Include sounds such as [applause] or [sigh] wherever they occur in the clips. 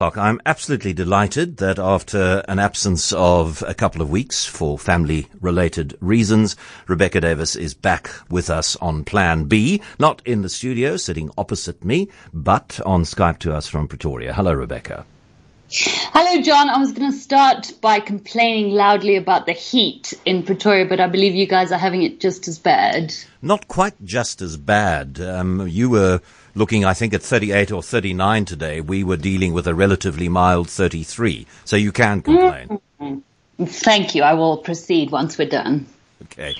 I'm absolutely delighted that after an absence of a couple of weeks for family related reasons, Rebecca Davis is back with us on Plan B, not in the studio sitting opposite me, but on Skype to us from Pretoria. Hello, Rebecca. Hello, John. I was going to start by complaining loudly about the heat in Pretoria, but I believe you guys are having it just as bad. Not quite just as bad. Um, you were looking, I think, at 38 or 39 today. We were dealing with a relatively mild 33. So you can complain. Mm-hmm. Thank you. I will proceed once we're done. Okay.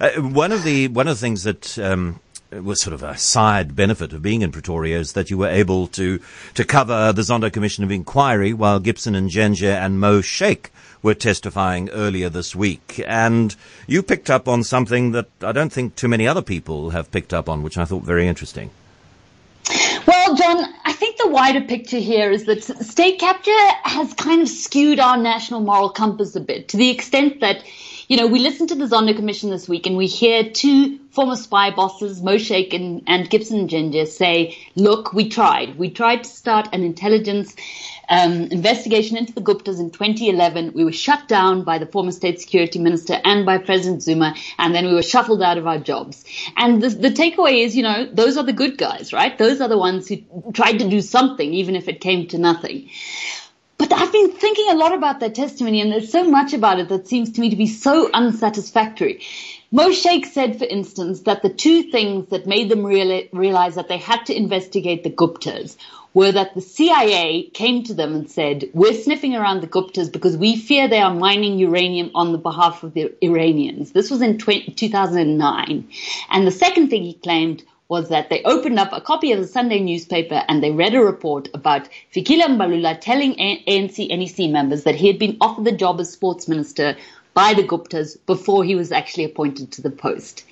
Uh, one of the one of the things that um, was sort of a side benefit of being in Pretoria is that you were able to to cover the Zondo Commission of Inquiry while Gibson and Njenje and Mo Shaik were testifying earlier this week. And you picked up on something that I don't think too many other people have picked up on, which I thought very interesting. Well, John, I think the wider picture here is that state capture has kind of skewed our national moral compass a bit to the extent that, you know, we listened to the Zondo Commission this week and we hear two former spy bosses, Mo and, and Gibson Njenje, say, look, we tried. We tried to start an intelligence um, investigation into the Guptas in 2011. We were shut down by the former state security minister and by President Zuma, and then we were shuffled out of our jobs. And the, the takeaway is, you know, those are the good guys, right? Those are the ones who tried to do something, even if it came to nothing. I've been thinking a lot about their testimony, and there's so much about it that seems to me to be so unsatisfactory. Mo Shaik said, for instance, that the two things that made them realize that they had to investigate the Guptas were that the CIA came to them and said, we're sniffing around the Guptas because we fear they are mining uranium on the behalf of the Iranians. This was in 20, 2009. And the second thing he claimed was that they opened up a copy of the Sunday newspaper and they read a report about Fikile Mbalula telling ANC NEC members that he had been offered the job as sports minister by the Guptas before he was actually appointed to the post.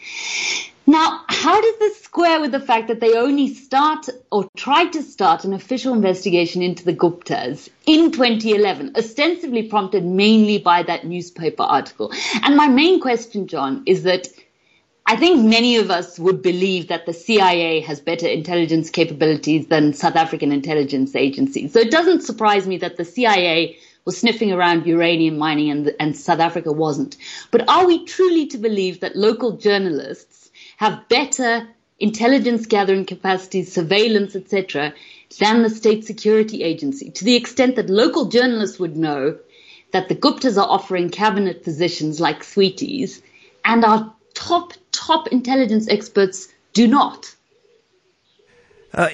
Now, how does this square with the fact that they only start or tried to start an official investigation into the Guptas in 2011, ostensibly prompted mainly by that newspaper article? And my main question, John, is that I think many of us would believe that the CIA has better intelligence capabilities than South African intelligence agencies. So it doesn't surprise me that the CIA was sniffing around uranium mining and, and South Africa wasn't. But are we truly to believe that local journalists have better intelligence gathering capacities, surveillance, etc., than the state security agency, to the extent that local journalists would know that the Guptas are offering cabinet positions like sweeties, and our top, top intelligence experts do not. Uh,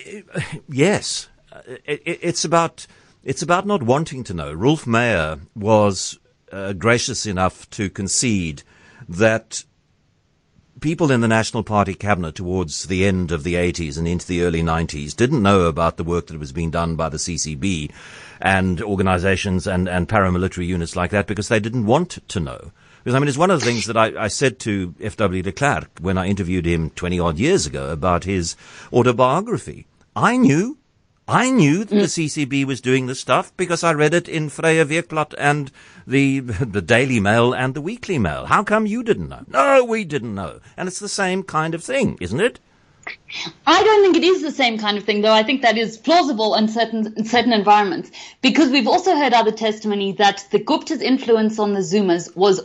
yes, it, it, it's about it's about not wanting to know. Roelf Meyer was uh, gracious enough to concede that people in the National Party cabinet towards the end of the 80s and into the early 90s didn't know about the work that was being done by the CCB and organizations and, and paramilitary units like that because they didn't want to know. Because I mean, it's one of the things that I, I said to F.W. de Klerk when I interviewed him 20 odd years ago about his autobiography. I knew I knew that mm. the CCB was doing this stuff because I read it in Vrye Weekblad and the [laughs] the Daily Mail and the Weekly Mail. How come you didn't know? No, we didn't know. And it's the same kind of thing, isn't it? I don't think it is the same kind of thing, though. I think that is plausible in certain in certain environments because we've also heard other testimony that the Gupta's influence on the Zumas was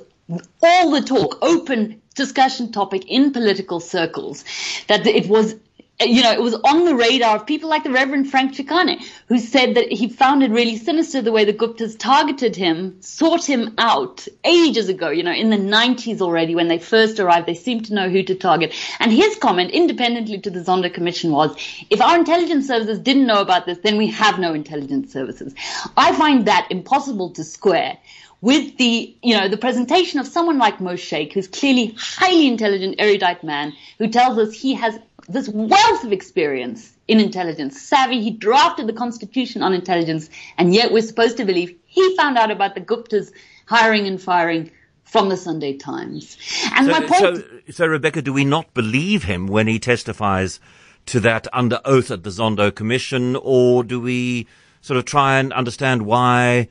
all the talk, open discussion topic in political circles. That it was you know, it was on the radar of people like the Reverend Frank Chikane, who said that he found it really sinister the way the Guptas targeted him, sought him out ages ago, you know, in the 90s already when they first arrived. They seemed to know who to target. And his comment, independently to the Zondo Commission, was if our intelligence services didn't know about this, then we have no intelligence services. I find that impossible to square with the, you know, the presentation of someone like Mo Shaik, who's clearly highly intelligent, erudite man, who tells us he has this wealth of experience in intelligence, savvy. He drafted the constitution on intelligence, and yet we're supposed to believe he found out about the Guptas hiring and firing from the Sunday Times. And so, my point. So, so, Rebecca, do we not believe him when he testifies to that under oath at the Zondo Commission, or do we sort of try and understand why?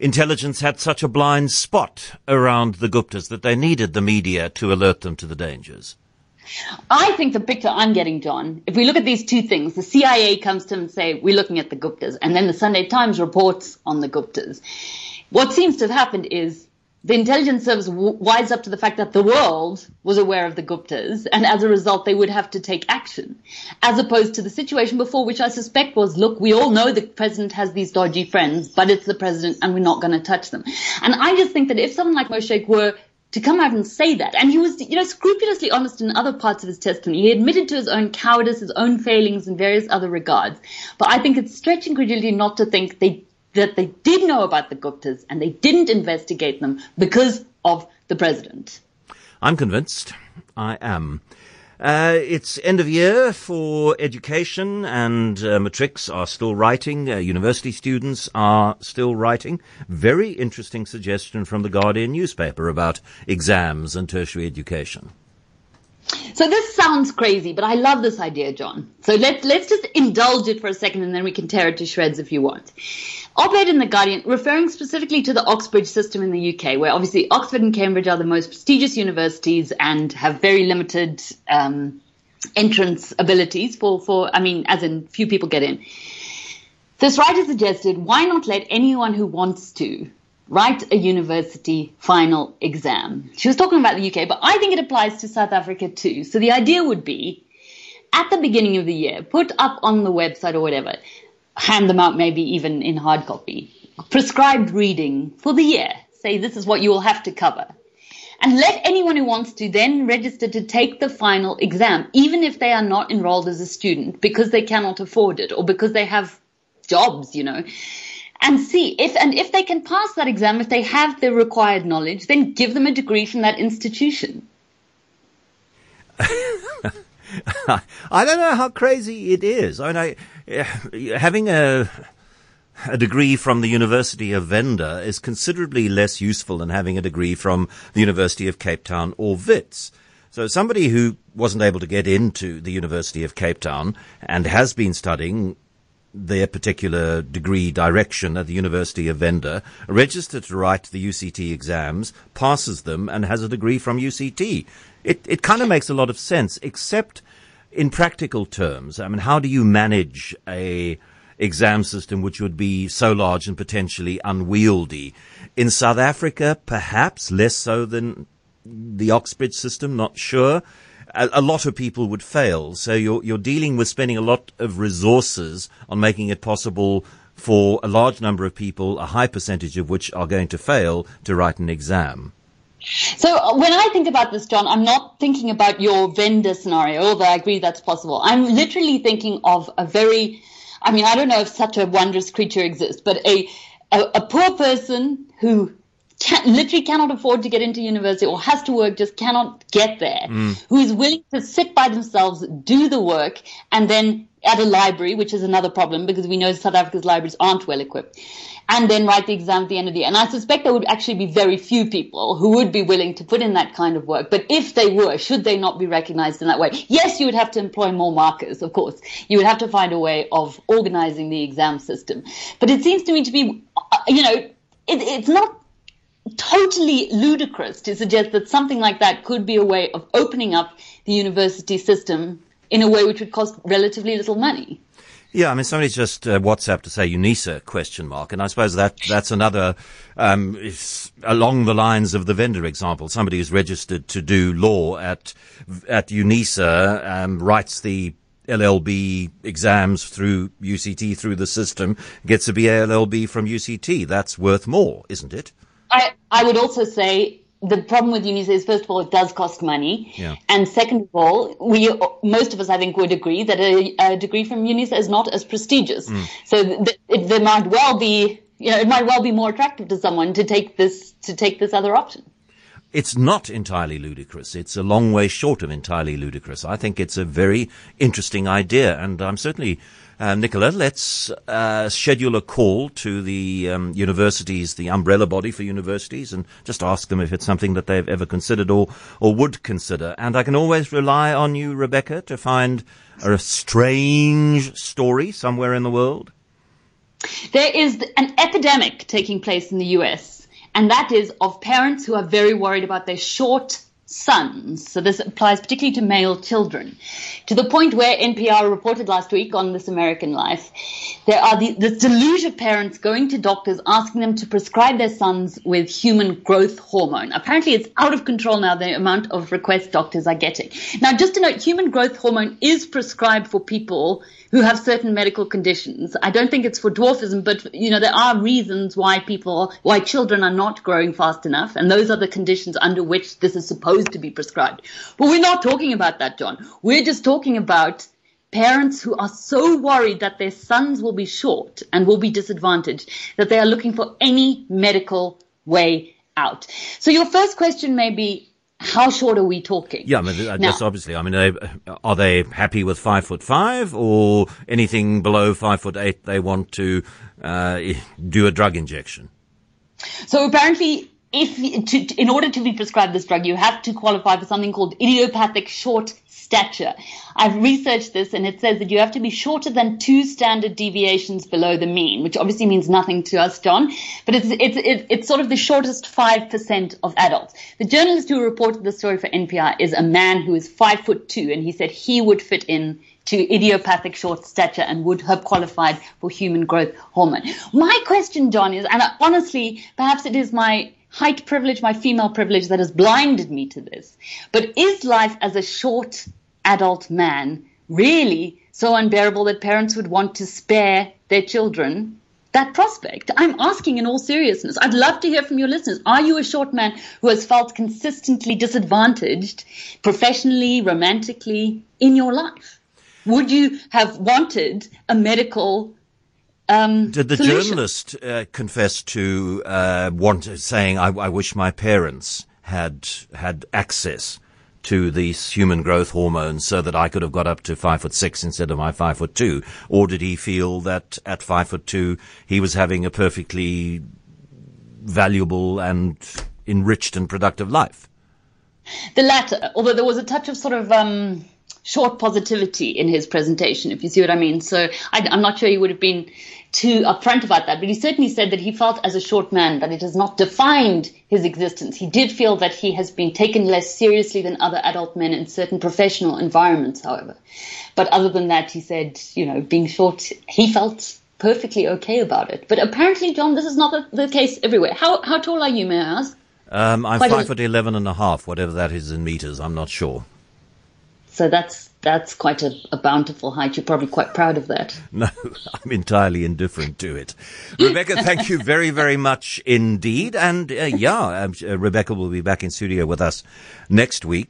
Intelligence had such a blind spot around the Guptas that they needed the media to alert them to the dangers. I think the picture I'm getting, John, if we look at these two things, the CIA comes to him and say, we're looking at the Guptas, and then the Sunday Times reports on the Guptas. What seems to have happened is the intelligence service w- wise up to the fact that the world was aware of the Guptas, and as a result, they would have to take action, as opposed to the situation before, which I suspect was, look, we all know the president has these dodgy friends, but it's the president, and we're not going to touch them. And I just think that if someone like Moshe were to come out and say that. And he was, you know, scrupulously honest in other parts of his testimony. He admitted to his own cowardice, his own failings in various other regards. But I think it's stretching credulity not to think they, that they did know about the Guptas and they didn't investigate them because of the president. I'm convinced. I am. Uh, it's end of year for education and uh, matrics are still writing. Uh, university students are still writing. Very interesting suggestion from the Guardian newspaper about exams and tertiary education. So this sounds crazy, but I love this idea, John. So let's let's just indulge it for a second, and then we can tear it to shreds if you want. Op-ed in the Guardian, referring specifically to the Oxbridge system in the UK, where obviously Oxford and Cambridge are the most prestigious universities and have very limited um, entrance abilities for for I mean, as in few people get in. This writer suggested, why not let anyone who wants to write a university final exam. She was talking about the UK, but I think it applies to South Africa too. So the idea would be at the beginning of the year, put up on the website or whatever, hand them out maybe even in hard copy, prescribed reading for the year. Say this is what you will have to cover. And let anyone who wants to then register to take the final exam, even if they are not enrolled as a student because they cannot afford it or because they have jobs, you know and see if and if they can pass that exam, if they have the required knowledge, then give them a degree from that institution. [laughs] I don't know how crazy it is. I mean, eh, I, having a a degree from the University of Venda is considerably less useful than having a degree from the University of Cape Town or Wits. So somebody who wasn't able to get into the University of Cape Town and has been studying their particular degree direction at the University of Venda, registered to write the UCT exams, passes them, and has a degree from UCT. It, it kind of makes a lot of sense, except in practical terms. I mean, how do you manage a exam system which would be so large and potentially unwieldy? In South Africa, perhaps less so than the Oxbridge system, not sure a, a, lot of people would fail. So you're, you're dealing with spending a lot of resources on making it possible for a large number of people, a high percentage of which are going to fail to write an exam. So uh, when I think about this, John, I'm not thinking about your Venda scenario, although I agree that's possible. I'm literally thinking of a very, I mean, I don't know if such a wondrous creature exists, but a, a, a poor person who can, literally cannot afford to get into university or has to work, just cannot get there, mm. who is willing to sit by themselves, do the work, and then at a library, which is another problem because we know South Africa's libraries aren't well equipped, and then write the exam at the end of the year. And I suspect there would actually be very few people who would be willing to put in that kind of work. But if they were, should they not be recognized in that way? Yes, you would have to employ more markers, of course. You would have to find a way of organizing the exam system. But it seems to me to be, uh, you know, it, it's not totally ludicrous to suggest that something like that could be a way of opening up the university system in a way which would cost relatively little money. Yeah, I mean, somebody's just uh, WhatsApp to say UNISA question mark, and I suppose that that's another um, along the lines of the Venda example. Somebody who's registered to do law at at UNISA um, writes the LLB exams through UCT through the system, gets a BA LLB from UCT. That's worth more, isn't it? I, I would also say the problem with UNISA is first of all it does cost money, yeah. and second of all, we most of us I think would agree that a, a degree from UNISA is not as prestigious. Mm. So th- it, there might well be you know it might well be more attractive to someone to take this to take this other option. It's not entirely ludicrous. It's a long way short of entirely ludicrous. I think it's a very interesting idea, and I'm certainly uh, Nicola, let's uh, schedule a call to the um, universities, the umbrella body for universities, and just ask them if it's something that they've ever considered or, or would consider. And I can always rely on you, Rebecca, to find a strange story somewhere in the world. There is an epidemic taking place in the US, and that is of parents who are very worried about their short sons. So this applies particularly to male children. To the point where NPR reported last week on This American Life, there are the, deluge of parents going to doctors asking them to prescribe their sons with human growth hormone. Apparently it's out of control now, the amount of requests doctors are getting. Now, just to note, human growth hormone is prescribed for people who have certain medical conditions. I don't think it's for dwarfism, but you know, there are reasons why people, why children are not growing fast enough. And those are the conditions under which this is supposed to be prescribed. But we're not talking about that, John. We're just talking about parents who are so worried that their sons will be short and will be disadvantaged that they are looking for any medical way out. So your first question may be, how short are we talking? Yeah, I mean, uh, that's obviously. I mean, they, are they happy with five foot five or anything below five foot eight? They want to uh, do a drug injection. So apparently, if to, in order to be prescribed this drug, you have to qualify for something called idiopathic short stature. I've researched this and it says that you have to be shorter than two standard deviations below the mean, which obviously means nothing to us, John, but it's, it's, it's sort of the shortest 5% of adults. The journalist who reported the story for NPR is a man who is five foot two and he said he would fit in to idiopathic short stature and would have qualified for human growth hormone. My question, John, is, and honestly, perhaps it is my height privilege, my female privilege that has blinded me to this. But is life as a short adult man really so unbearable that parents would want to spare their children that prospect? I'm asking in all seriousness. I'd love to hear from your listeners. Are you a short man who has felt consistently disadvantaged professionally, romantically in your life? Would you have wanted a medical um, Did the solution? journalist uh, confess to uh, want saying, I, "I wish my parents had had access to these human growth hormones so that I could have got up to five foot six instead of my five foot two? Or did he feel that at five foot two he was having a perfectly valuable and enriched and productive life? The latter, although there was a touch of sort of um, short positivity in his presentation, if you see what I mean. So I, am not sure he would have been too upfront about that, but he certainly said that he felt as a short man that it has not defined his existence. He did feel that he has been taken less seriously than other adult men in certain professional environments, however. But other than that, he said, you know, being short, he felt perfectly okay about it. But apparently, John, this is not the, the case everywhere. How, how tall are you, may I ask? Um, I'm Quite five a, foot eleven and a half, whatever that is in meters. I'm not sure. So that's that's quite a, a, bountiful height. You're probably quite proud of that. [laughs] No, I'm entirely indifferent to it. Rebecca, thank you very, very much indeed. And uh, yeah, uh, Rebecca will be back in studio with us next week.